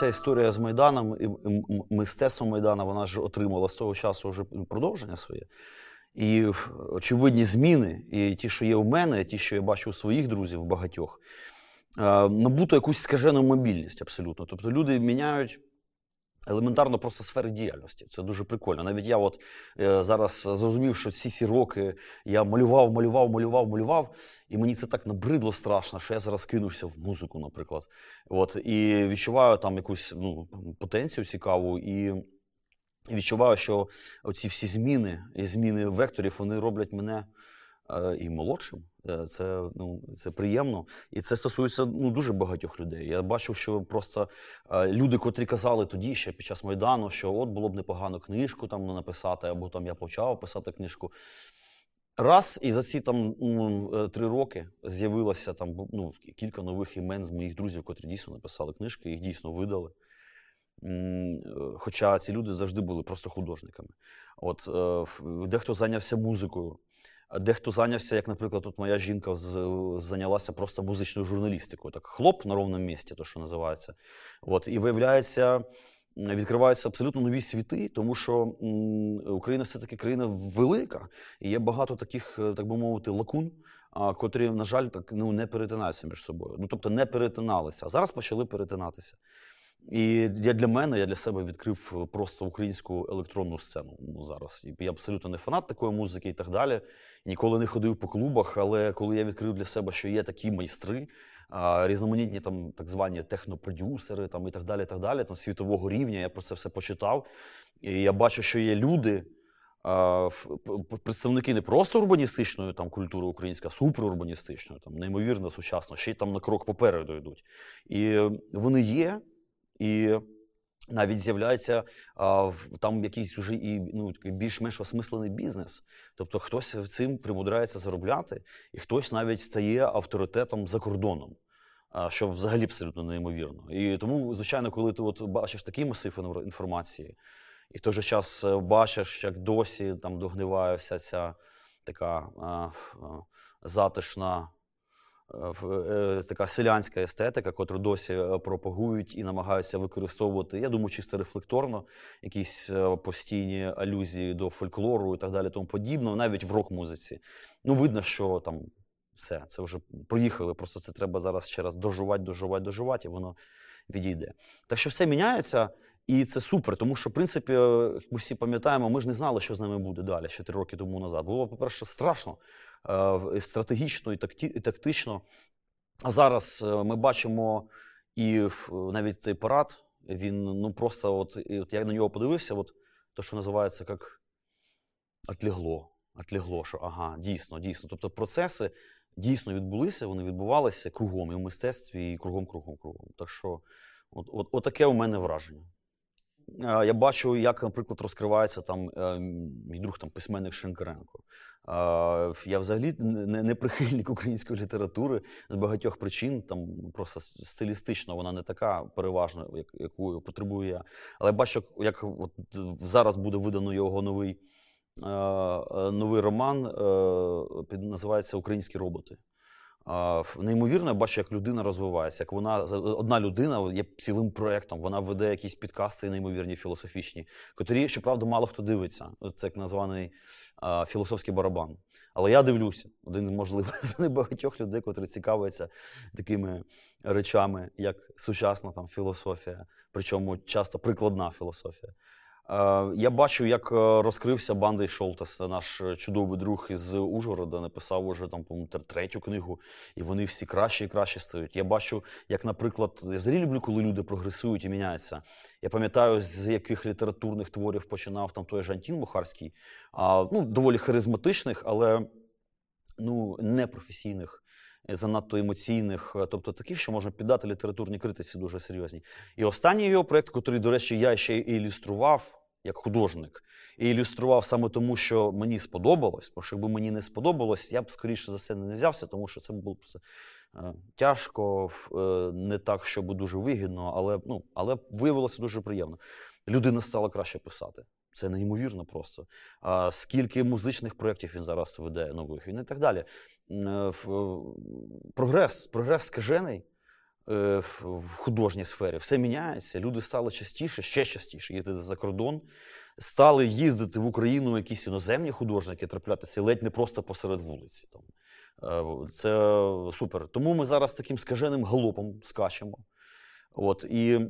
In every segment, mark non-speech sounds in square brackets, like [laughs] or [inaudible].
Ця історія з Майданом і мистецтвом Майдана, вона ж отримала з того часу вже продовження своє. І очевидні зміни, і ті, що є у мене, і ті, що я бачу у своїх друзів багатьох, е, набуто якусь скажену мобільність абсолютно. Тобто люди міняють елементарно просто сфери діяльності. Це дуже прикольно. Навіть я от е, зараз зрозумів, що всі ці роки я малював, малював, малював, малював, і мені це так набридло страшно, що я зараз кинувся в музику, наприклад. От, і відчуваю там якусь ну, потенцію цікаву, і відчуваю, що оці всі зміни і зміни векторів вони роблять мене і молодшим. Е, Це, ну, це приємно. І це стосується ну, дуже багатьох людей. Я бачив, що просто е, люди, котрі казали тоді, ще під час Майдану, що от було б непогано книжку там ну, написати, або там я почав писати книжку. Раз, і за ці там ну, е, три роки з'явилося там ну, кілька нових імен з моїх друзів, котрі дійсно написали книжки, їх дійсно видали. Е, Хоча ці люди завжди були просто художниками. От е, дехто зайнявся музикою, дехто зайнявся, як, наприклад, тут моя жінка зайнялася просто музичною журналістикою. Так, хлоп на ровному місці, то що називається. От, і виявляється, відкриваються абсолютно нові світи, тому що Україна все-таки країна велика, і є багато таких, е, так би мовити, лакун. Котрі, на жаль, так ну не перетинаються між собою. Ну тобто не перетиналися, а зараз почали перетинатися. І я для мене, я для себе відкрив е, просто українську електронну сцену ну, зараз. Я абсолютно не фанат такої музики і так далі. Ніколи не ходив по клубах, але коли я відкрив для себе, що є такі майстри, різноманітні там так звані технопродюсери там, і так далі, так далі, там світового рівня, я про це все почитав. І я бачу, що є люди. Представники не просто урбаністичної там культури української, а суперурбаністичної, там неймовірно сучасно, ще й там на крок попереду йдуть. І е, вони є, і навіть з'являється там якийсь уже і ну, більш-менш осмислений бізнес. Тобто хтось цим примудряється заробляти, і хтось навіть стає авторитетом за кордоном. Що взагалі абсолютно неймовірно. І тому, звичайно, коли ти от бачиш такий масив інформації, і в той же час е, бачиш, як досі там догниває вся ця така а, а, затишна така селянська естетика, котру досі е, пропагують і намагаються використовувати, я думаю, чисто рефлекторно, якісь е, постійні алюзії до фольклору і так далі, тому подібного, навіть в рок-музиці. Ну, видно, що там все, це вже проїхали. Просто це треба зараз ще раз дожувати, дожувати, дожувати, і воно відійде. Так що все міняється. І це супер, тому що, в принципі, е, ми всі пам'ятаємо, ми ж не знали, що з нами буде далі, ще три роки тому назад. Було, по-перше, страшно, е, і стратегічно і тактично. А зараз е, ми бачимо і навіть цей парад, він ну просто, от, от я на нього подивився, от то, що називається як отлегло. Отлегло, що ага, дійсно, дійсно. Тобто процеси дійсно відбулися, вони відбувалися кругом, і в мистецтві, і кругом, кругом, кругом. Так що, от, от, от таке у мене враження. Е, Я бачу, як, наприклад, розкривається там е, мій друг там, письменник Шинкаренко. Е, Я взагалі не, не прихильник української літератури з багатьох причин. Там просто стилістично вона не така переважна, як, яку потребую я. Але я бачу, як от зараз буде видано його новий, новий роман, називається Українські роботи. Неймовірно, я бачу, як людина розвивається, як вона одна людина є цілим проєктом, вона веде якісь підкасти неймовірні філософічні, котрі, щоправда, мало хто дивиться. Це як названий а, філософський барабан. Але я дивлюся, один з можливо [laughs] з небагатьох людей, котрі цікавляться такими речами, як сучасна там філософія, причому часто прикладна філософія. Е, Я бачу, як е, розкрився Бандей Шолтес, наш е, чудовий друг із Ужгорода, написав уже там, третю книгу, і вони всі краще і краще стають. Я бачу, як, наприклад, я взагалі люблю, коли люди прогресують і міняються. Я пам'ятаю, з яких літературних творів починав там той же Антін Мухарський, а, ну, доволі харизматичних, але ну, непрофесійних. Занадто емоційних, е, тобто таких, що можна піддати літературній критиці дуже серйозні. І останній його проєкт, який, до речі, я ще й ілюстрував як художник, і ілюстрував саме тому, що мені сподобалось, бо якби мені не сподобалось, я б скоріше за все не взявся, тому що це було б все е, тяжко, е, не так, щоб дуже вигідно, але, ну, але виявилося дуже приємно. Людина стала краще писати. Це неймовірно просто. А, скільки музичних проєктів він зараз веде нових і так далі. Е, в- Прогрес, прогрес скажений. е, в художній сфері. Все міняється. Люди стали частіше, ще частіше їздити за кордон. Стали їздити в Україну якісь іноземні художники, траплятися ледь не просто посеред вулиці. Е, Це супер. Тому ми зараз таким скаженим галопом скачемо. От, і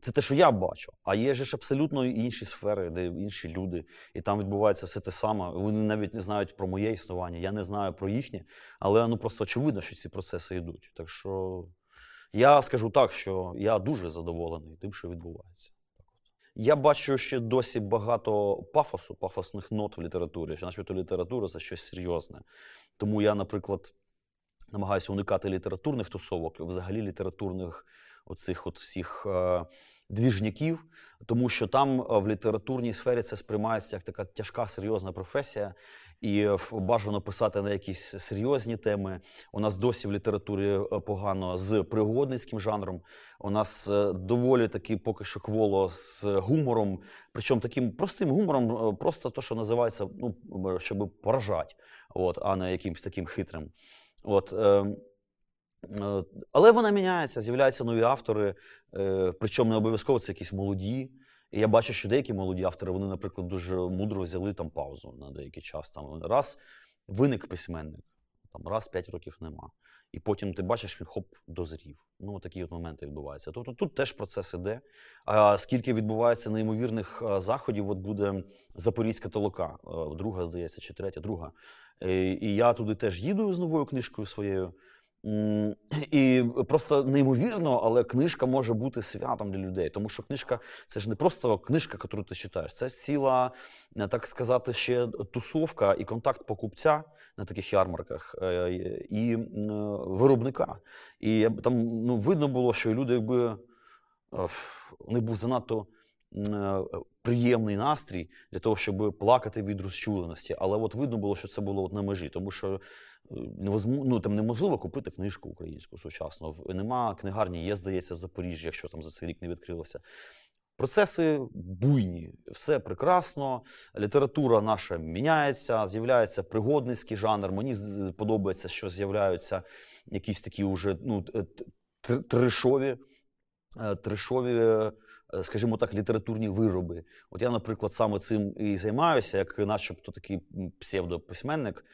це те, що я бачу. А є ж абсолютно інші сфери, де інші люди, і там відбувається все те саме. Вони навіть не знають про моє існування, я не знаю про їхнє, але ну просто очевидно, що ці процеси йдуть. Так що я скажу так, що я дуже задоволений тим, що відбувається. Я бачу ще досі багато пафосу, пафосних нот в літературі, що начебто література це щось серйозне. Тому я, наприклад, намагаюся уникати літературних тусовок, взагалі літературних оцих от всіх е, двіжняків, тому що там е, в літературній сфері це сприймається як така тяжка серйозна професія, і е, бажано писати на якісь серйозні теми. У нас досі в літературі погано з пригодницьким жанром. У нас доволі таки поки що кволо з гумором, причому таким простим гумором, просто то, що називається, ну, щоб поражати, от, а не якимось таким хитрим. От, е, Е, Але вона міняється, з'являються нові автори, е, причому не обов'язково це якісь молоді. І я бачу, що деякі молоді автори, вони, наприклад, дуже мудро взяли там паузу на деякий час. Там раз виник письменник, там раз п'ять років нема. І потім ти бачиш, він хоп, дозрів. Ну, такі от моменти відбуваються. Тобто тут теж процес іде. А скільки відбувається неймовірних е, заходів, от буде Запорізька толока, е, друга, здається, чи третя, друга. Е, І я туди теж їду з новою книжкою своєю. І просто неймовірно, але книжка може бути святом для людей, тому що книжка це ж не просто книжка, яку ти читаєш, це ціла, е, так сказати, ще тусовка і контакт покупця на таких ярмарках е, і е, виробника. І там ну, видно було, що люди, якби е, них був занадто приємний настрій для того, щоб плакати від розчуленості. Але от видно було, що це було от на межі, тому що ну, там неможливо купити книжку українську сучасну. Нема книгарні, є, здається, в Запоріжжі, якщо там за цей рік не відкрилося. Процеси буйні, все прекрасно. Література наша міняється, з'являється пригодницький жанр. Мені подобається, що з'являються якісь такі уже ну, т- т- е, скажімо так, літературні вироби. От я, наприклад, саме цим і займаюся, як начебто такий псевдописьменник.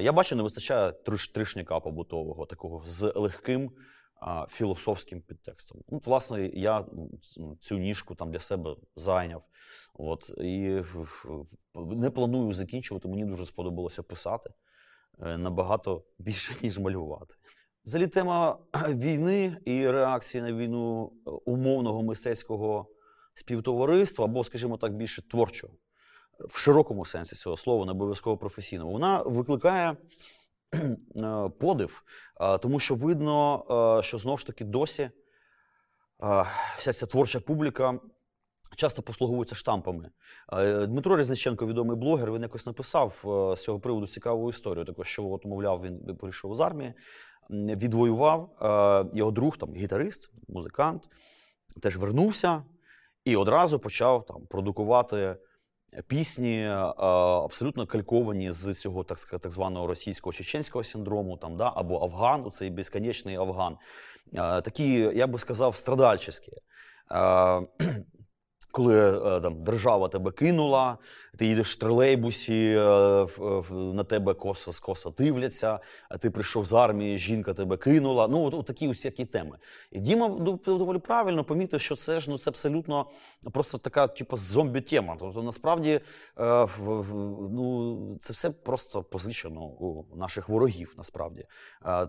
Я бачу, не вистачає триш- тришняка побутового, такого з легким філософським підтекстом. Ну, власне, я цю ніжку там для себе зайняв. От, і не планую закінчувати. Мені дуже сподобалося писати е, набагато більше, ніж малювати. Взагалі, тема війни і реакції на війну е, умовного мистецького співтовариства, або, скажімо так, більше творчого, в широкому сенсі цього слова, не обов'язково професійного, вона викликає е, подив, е, тому що видно, що знову ж таки досі вся ця творча публіка. Часто послуговуються штампами. Дмитро Різниченко, відомий блогер, він якось написав з цього приводу цікаву історію. Також, що, от, мовляв, він прийшов з армії, відвоював. е, Його друг, там, гітарист, музикант, теж вернувся і одразу почав там, продукувати пісні, е, абсолютно кальковані з цього так, так званого російського чеченського синдрому, там, да, або Афган, цей безконечний Афган. Е, Такі, я би сказав, страдальчиські. Коли е, там держава тебе кинула, ти їдеш в тролейбусі, е, на тебе косо скоса дивляться, а ти прийшов з армії, жінка тебе кинула. Ну, от, от такі усякі теми. І Діма доволі правильно помітив, що це ж ну це абсолютно просто така, типу, зомбі-тема. Тобто, насправді, е, ну, це все просто позичено у наших ворогів, насправді.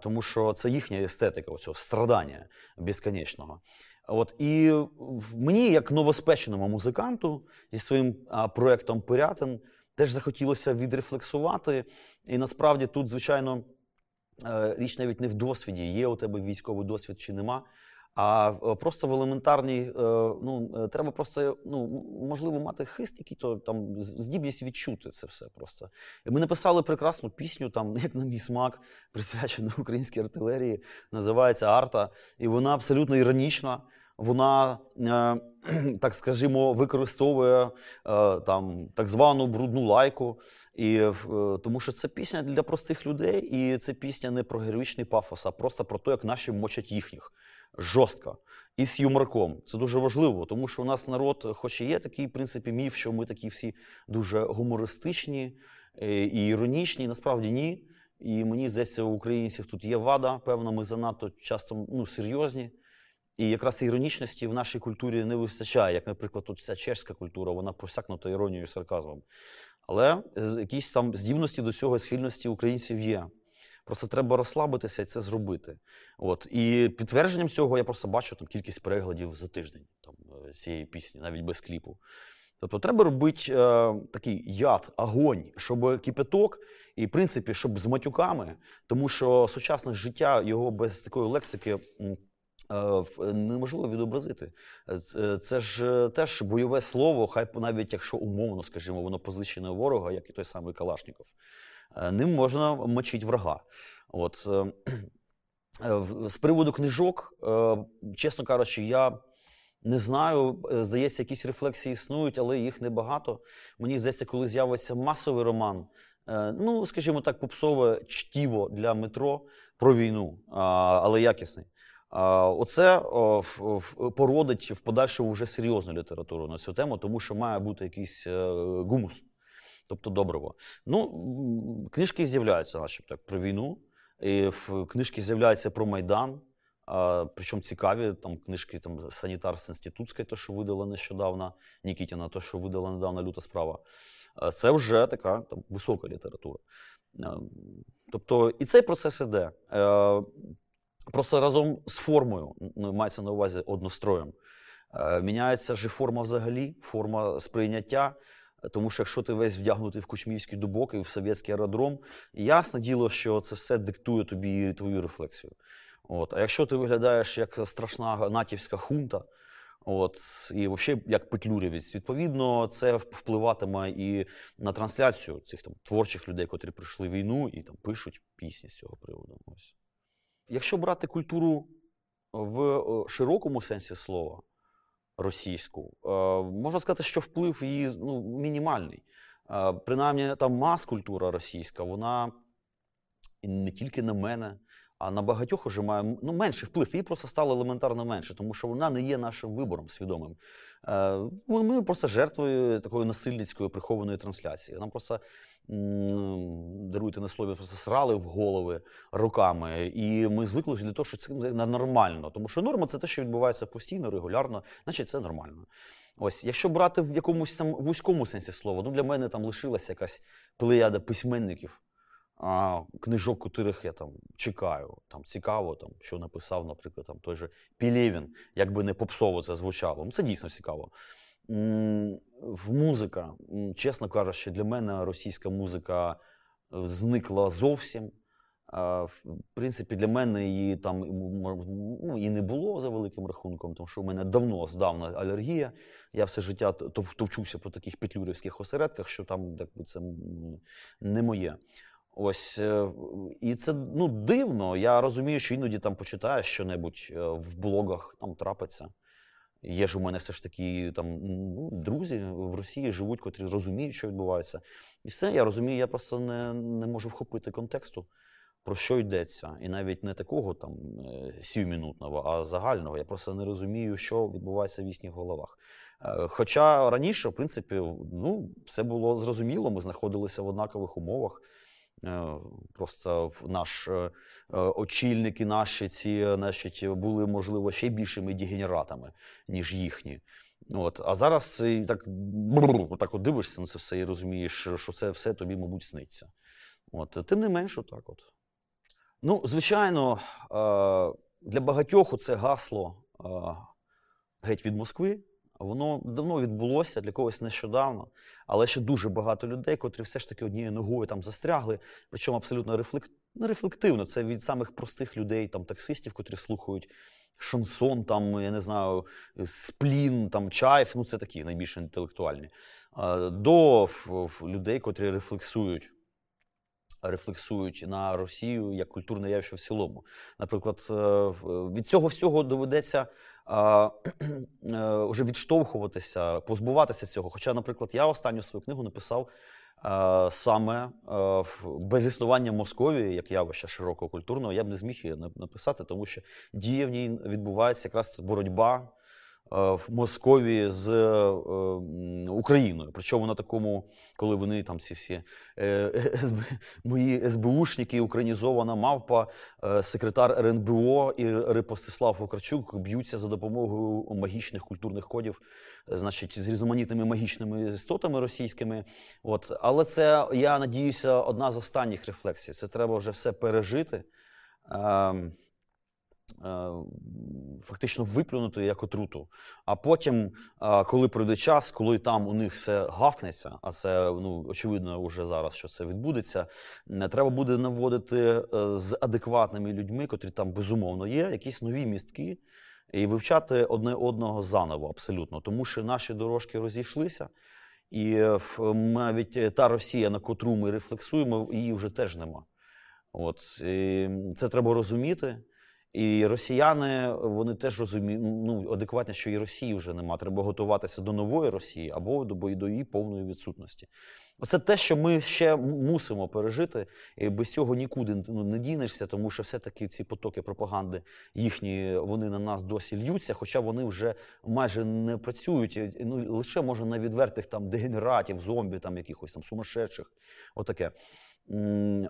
Тому що це їхня естетика, оцього страдання безконечного. От і мені, як новоспеченому музиканту, зі своїм проектом Пирятин, теж захотілося відрефлексувати. І насправді тут, звичайно, е, річ навіть не в досвіді, є у тебе військовий досвід чи нема. А е, просто в елементарній, е, ну треба просто ну можливо мати хист, який то там здібність відчути це все просто. І ми написали прекрасну пісню, там як на мій смак, присвячену українській артилерії, називається Арта, і вона абсолютно іронічна. Вона, е, [clears throat] так скажімо, використовує е, там так звану брудну лайку. І, е, тому що це пісня для простих людей, і це пісня не про героїчний пафос, а просто про те, як наші мочать їхніх. Жорстко. І з юморком. Це дуже важливо, тому що у нас народ, хоч і є такий в принципі міф, що ми такі всі дуже гумористичні і іронічні. Насправді ні. І мені здається, у українців тут є вада. Певно, ми занадто часто ну, серйозні. І якраз іронічності в нашій культурі не вистачає, як, наприклад, тут вся чешська культура, вона просякнута іронією і сарказмом. Але якісь там здібності до цього, схильності українців є. Просто треба розслабитися і це зробити. От. І підтвердженням цього я просто бачу там, кількість переглядів за тиждень там, е, цієї пісні, навіть без кліпу. Тобто треба робити е, такий яд, огонь, щоб кипяток, і в принципі, щоб з матюками, тому що сучасне життя його без такої лексики неможливо відобразити. Е, Це, ж е, теж бойове слово, хай навіть якщо умовно, скажімо, воно позичене ворога, як і той самий Калашніков. Е, Ним можна мочити врага. От, е, е, з приводу книжок, е, чесно кажучи, я не знаю. е, Здається, якісь рефлексії існують, але їх небагато. Мені здається, коли з'явиться масовий роман, е, ну, скажімо так, попсове чтіво для метро про війну, але якісний. Оце породить в подальшому вже серйозну літературу на цю тему, тому що має бути якийсь е, гумус, тобто добриво. Ну, книжки з'являються, начебто, про війну. І книжки з'являються про Майдан. Причому цікаві там книжки там, Санітар з то, що видала нещодавно, Нікітіна, то, що видала недавно люта справа. Це вже така там, висока література. Е, Тобто, і цей процес іде. Просто разом з формою, ну, мається на увазі одностроєм. Е, Міняється ж форма взагалі, форма сприйняття. Тому що якщо ти весь вдягнутий в кучмівський дубок і в совєтський аеродром, ясне діло, що це все диктує тобі твою рефлексію. От. А якщо ти виглядаєш як страшна натівська хунта, от, і взагалі як петлюрівець, відповідно, це впливатиме і на трансляцію цих там творчих людей, котрі пройшли війну і там пишуть пісні з цього приводу. Ось. Якщо брати культуру в е, широкому сенсі слова російську, е, можна сказати, що вплив її ну, мінімальний. Е, Принаймні, там мас-культура російська, вона не тільки на мене, а на багатьох уже має ну, менший вплив. Їй просто стало елементарно менше, тому що вона не є нашим вибором свідомим. Е, Ми просто жертвою такої насильницької прихованої трансляції. Нам просто м, даруйте на слові, просто срали в голови руками. І ми звикли до того, що це нормально. Тому що норма це те, що відбувається постійно, регулярно, значить це нормально. Ось, якщо брати в якомусь там вузькому сенсі слова, ну для мене там лишилася якась плеяда письменників, а, книжок, котрих я там чекаю. Там цікаво, там, що написав, наприклад, там той же Пілєвін, як би не попсово це звучало. Ну, це дійсно цікаво. В музика, чесно кажучи, для мене російська музика е, зникла зовсім. В принципі, для мене її там ну, і не було за великим рахунком, тому що у мене давно здавна алергія. Я все життя товчуся по таких петлюрівських осередках, що там якби, це не моє. Ось е, і це ну дивно. Я розумію, що іноді там почитаєш щонебудь е, в блогах, там трапиться. Є ж у мене все ж таки там ну, друзі в Росії живуть, котрі розуміють, що відбувається. І все, я розумію, я просто не, не можу вхопити контексту, про що йдеться. І навіть не такого там е, сівмінутного, а загального. Я просто не розумію, що відбувається в їхніх головах. Хоча раніше, в принципі, ну, все було зрозуміло, ми знаходилися в однакових умовах. Е, Просто наш е, е, очільники наші ці значить, були, можливо, ще більшими дегенератами, ніж їхні. От. А зараз так, так от дивишся на це все і розумієш, що це все тобі, мабуть, сниться. От. Тим не менш, отак от. Ну, звичайно, для багатьох це гасло геть від Москви. Воно давно відбулося для когось нещодавно, але ще дуже багато людей, котрі все ж таки однією ногою там застрягли, причому абсолютно рефлект... не рефлективно. Це від самих простих людей, там таксистів, котрі слухають шансон, там, я не знаю, сплін, там чайф, ну це такі найбільш інтелектуальні, до людей, котрі рефлексують. Рефлексують на Росію як культурне явище в цілому. Наприклад, е, від цього всього доведеться [clears throat] вже відштовхуватися, позбуватися цього. Хоча, наприклад, я останню свою книгу написав е, саме е, без існування Московії, як явища широкого культурного, я б не зміг її написати, тому що діє в ній відбувається якраз боротьба е, в Московії з е, Україною. Причому на такому, коли вони там ці всі е, [laughs] мої СБУшники, українізована мавпа, е, секретар РНБО і Рипостислав Вокарчук б'ються за допомогою магічних культурних кодів, е, значить, з різноманітними магічними істотами російськими. От. Але це, я надіюся, одна з останніх рефлексій. Це треба вже все пережити. Е, Фактично виплюнути як отруту. А потім, е, коли пройде час, коли там у них все гавкнеться, а це ну очевидно вже зараз, що це відбудеться. Треба буде наводити е, з адекватними людьми, котрі там безумовно є, якісь нові містки, і вивчати одне одного заново абсолютно, тому що наші дорожки розійшлися. І навіть та Росія, на котру ми рефлексуємо, її вже теж нема. От і це треба розуміти. І росіяни вони теж розуміють ну, адекватно, що і Росії вже нема. Треба готуватися до нової Росії або до, бо- до її повної відсутності. Оце те, що ми ще мусимо пережити, і без цього нікуди ну, не дінешся, тому що все-таки ці потоки пропаганди їхні вони на нас досі льються, хоча вони вже майже не працюють. Ну лише може на відвертих там дегенератів, зомбі, там якихось там сумасшедших. Отаке.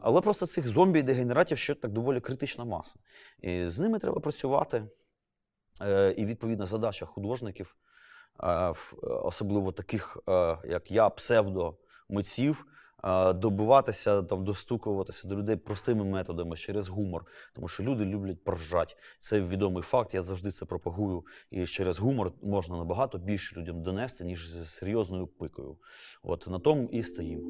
Але просто цих зомбі дегенератів ще так доволі критична маса. І з ними треба працювати. Е, І відповідна задача художників, е, особливо таких, е, як я, псевдомитців, добиватися, там, достукуватися до людей простими методами через гумор. Тому що люди люблять поржать. Це відомий факт, я завжди це пропагую. І через гумор можна набагато більше людям донести, ніж з серйозною пикою. От на тому і стоїмо.